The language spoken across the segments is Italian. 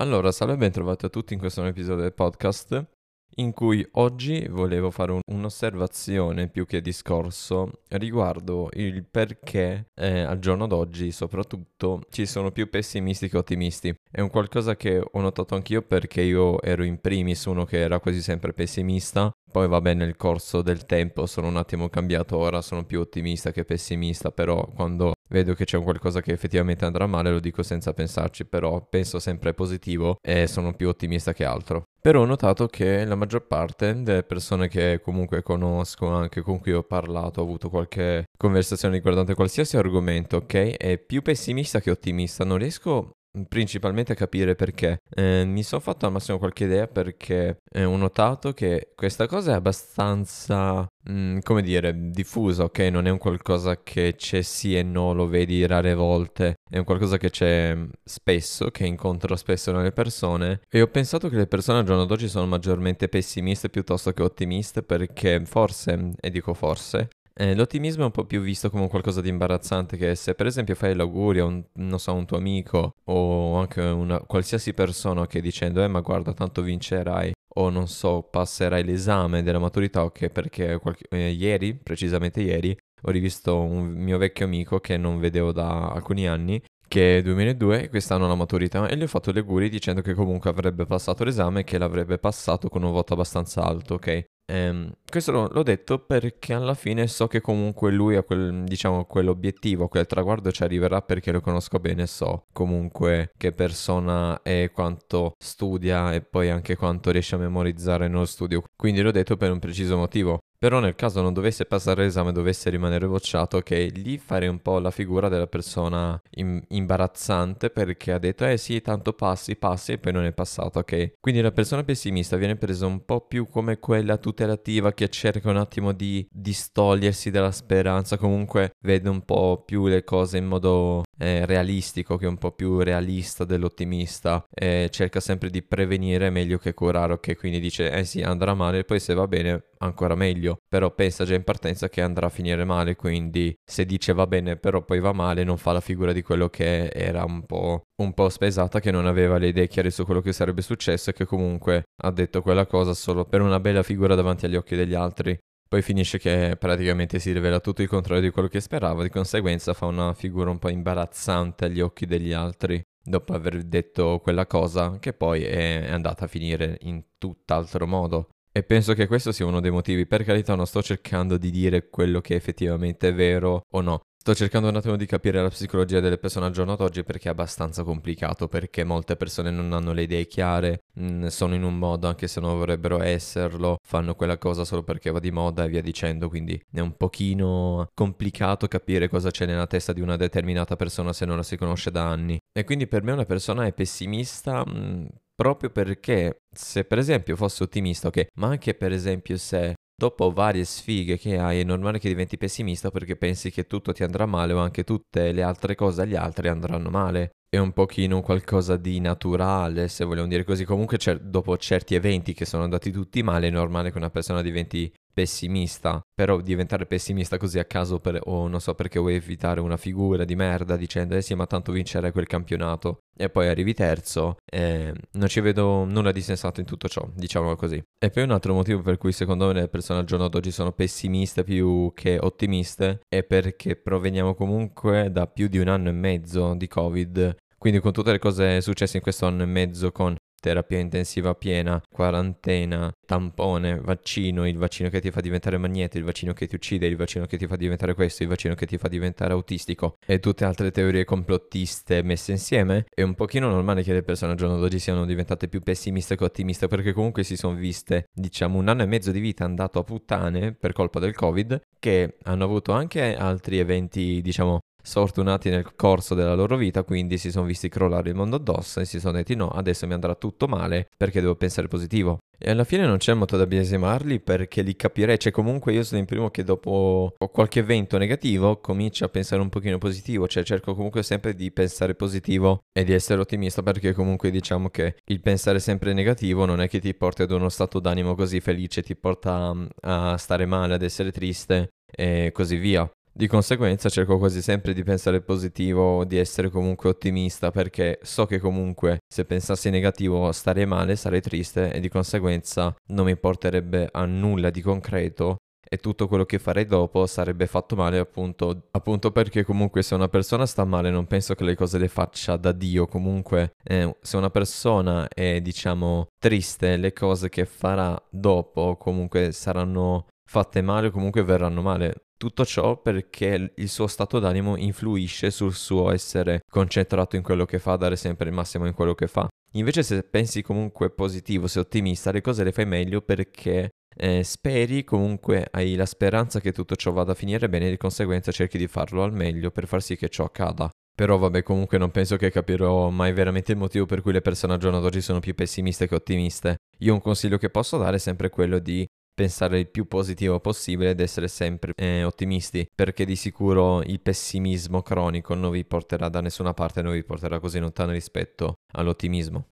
Allora, salve e ben trovati a tutti in questo nuovo episodio del podcast in cui oggi volevo fare un- un'osservazione più che discorso riguardo il perché eh, al giorno d'oggi soprattutto ci sono più pessimisti che ottimisti. È un qualcosa che ho notato anch'io perché io ero in primis uno che era quasi sempre pessimista, poi vabbè nel corso del tempo sono un attimo cambiato, ora sono più ottimista che pessimista, però quando vedo che c'è un qualcosa che effettivamente andrà male lo dico senza pensarci, però penso sempre positivo e sono più ottimista che altro. Però ho notato che la maggior parte delle persone che comunque conosco, anche con cui ho parlato, ho avuto qualche conversazione riguardante qualsiasi argomento, ok, è più pessimista che ottimista. Non riesco principalmente a capire perché. Eh, mi sono fatto al massimo qualche idea perché eh, ho notato che questa cosa è abbastanza, mm, come dire, diffusa, ok? Non è un qualcosa che c'è sì e no, lo vedi rare volte, è un qualcosa che c'è mm, spesso, che incontro spesso nelle persone. E ho pensato che le persone al giorno d'oggi sono maggiormente pessimiste piuttosto che ottimiste perché forse, e dico forse, eh, l'ottimismo è un po' più visto come qualcosa di imbarazzante che se per esempio fai l'augurio a un, so, un tuo amico o anche una qualsiasi persona che dicendo eh ma guarda tanto vincerai o non so passerai l'esame della maturità ok perché qualche, eh, ieri, precisamente ieri, ho rivisto un mio vecchio amico che non vedevo da alcuni anni che è 2002 e quest'anno la maturità e gli ho fatto gli auguri dicendo che comunque avrebbe passato l'esame e che l'avrebbe passato con un voto abbastanza alto, ok? Ehm, questo l'ho, l'ho detto perché alla fine so che comunque lui ha quel, diciamo, quell'obiettivo, quel traguardo ci arriverà perché lo conosco bene, so comunque che persona è, quanto studia e poi anche quanto riesce a memorizzare nello studio. Quindi l'ho detto per un preciso motivo. Però nel caso non dovesse passare l'esame, dovesse rimanere bocciato, ok, lì farei un po' la figura della persona im- imbarazzante perché ha detto, eh sì, tanto passi, passi e poi non è passato, ok? Quindi la persona pessimista viene presa un po' più come quella tutelativa che cerca un attimo di distogliersi dalla speranza, comunque vede un po' più le cose in modo eh, realistico, che è un po' più realista dell'ottimista, e cerca sempre di prevenire meglio che curare, ok? Quindi dice, eh sì, andrà male, poi se va bene ancora meglio, però pensa già in partenza che andrà a finire male, quindi se dice va bene però poi va male non fa la figura di quello che era un po', un po' spesata, che non aveva le idee chiare su quello che sarebbe successo e che comunque ha detto quella cosa solo per una bella figura davanti agli occhi degli altri. Poi finisce che praticamente si rivela tutto il contrario di quello che sperava, di conseguenza fa una figura un po' imbarazzante agli occhi degli altri dopo aver detto quella cosa che poi è andata a finire in tutt'altro modo. E penso che questo sia uno dei motivi, per carità non sto cercando di dire quello che effettivamente è vero o no, Sto cercando un attimo di capire la psicologia delle persone al giorno d'oggi perché è abbastanza complicato, perché molte persone non hanno le idee chiare, mm, sono in un modo anche se non vorrebbero esserlo, fanno quella cosa solo perché va di moda e via dicendo, quindi è un pochino complicato capire cosa c'è nella testa di una determinata persona se non la si conosce da anni. E quindi per me una persona è pessimista mm, proprio perché se per esempio fosse ottimista, ok, ma anche per esempio se dopo varie sfighe che hai è normale che diventi pessimista perché pensi che tutto ti andrà male o anche tutte le altre cose agli altri andranno male. È un pochino qualcosa di naturale, se vogliamo dire così. Comunque cer- dopo certi eventi che sono andati tutti male è normale che una persona diventi pessimista, però diventare pessimista così a caso per, o non so perché vuoi evitare una figura di merda dicendo eh sì ma tanto vincere quel campionato e poi arrivi terzo e non ci vedo nulla di sensato in tutto ciò, diciamolo così. E poi un altro motivo per cui secondo me le persone al giorno d'oggi sono pessimiste più che ottimiste è perché proveniamo comunque da più di un anno e mezzo di Covid quindi con tutte le cose successe in questo anno e mezzo con terapia intensiva piena, quarantena, tampone, vaccino, il vaccino che ti fa diventare magnete, il vaccino che ti uccide, il vaccino che ti fa diventare questo, il vaccino che ti fa diventare autistico e tutte altre teorie complottiste messe insieme, è un pochino normale che le persone al giorno d'oggi siano diventate più pessimiste che ottimiste perché comunque si sono viste, diciamo, un anno e mezzo di vita andato a puttane per colpa del Covid, che hanno avuto anche altri eventi, diciamo, sfortunati nel corso della loro vita, quindi si sono visti crollare il mondo addosso e si sono detti no, adesso mi andrà tutto male perché devo pensare positivo. E alla fine non c'è modo da biasimarli perché li capirei, cioè comunque io sono il primo che dopo qualche evento negativo comincia a pensare un pochino positivo, cioè cerco comunque sempre di pensare positivo e di essere ottimista perché comunque diciamo che il pensare sempre negativo non è che ti porta ad uno stato d'animo così felice, ti porta a stare male, ad essere triste e così via. Di conseguenza cerco quasi sempre di pensare positivo, di essere comunque ottimista perché so che comunque se pensassi negativo starei male, sarei triste e di conseguenza non mi porterebbe a nulla di concreto e tutto quello che farei dopo sarebbe fatto male appunto, appunto perché comunque se una persona sta male non penso che le cose le faccia da Dio, comunque eh, se una persona è diciamo triste le cose che farà dopo comunque saranno fatte male o comunque verranno male. Tutto ciò perché il suo stato d'animo influisce sul suo essere concentrato in quello che fa, dare sempre il massimo in quello che fa. Invece se pensi comunque positivo, sei ottimista, le cose le fai meglio perché eh, speri, comunque hai la speranza che tutto ciò vada a finire bene e di conseguenza cerchi di farlo al meglio per far sì che ciò accada. Però vabbè, comunque non penso che capirò mai veramente il motivo per cui le persone al giorno d'oggi sono più pessimiste che ottimiste. Io un consiglio che posso dare è sempre quello di pensare il più positivo possibile ed essere sempre eh, ottimisti, perché di sicuro il pessimismo cronico non vi porterà da nessuna parte, non vi porterà così lontano rispetto all'ottimismo.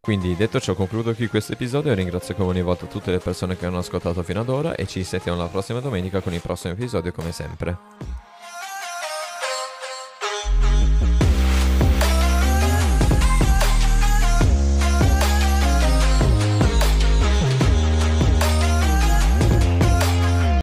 Quindi detto ciò concludo qui questo episodio ringrazio come ogni volta tutte le persone che hanno ascoltato fino ad ora e ci sentiamo la prossima domenica con il prossimo episodio come sempre.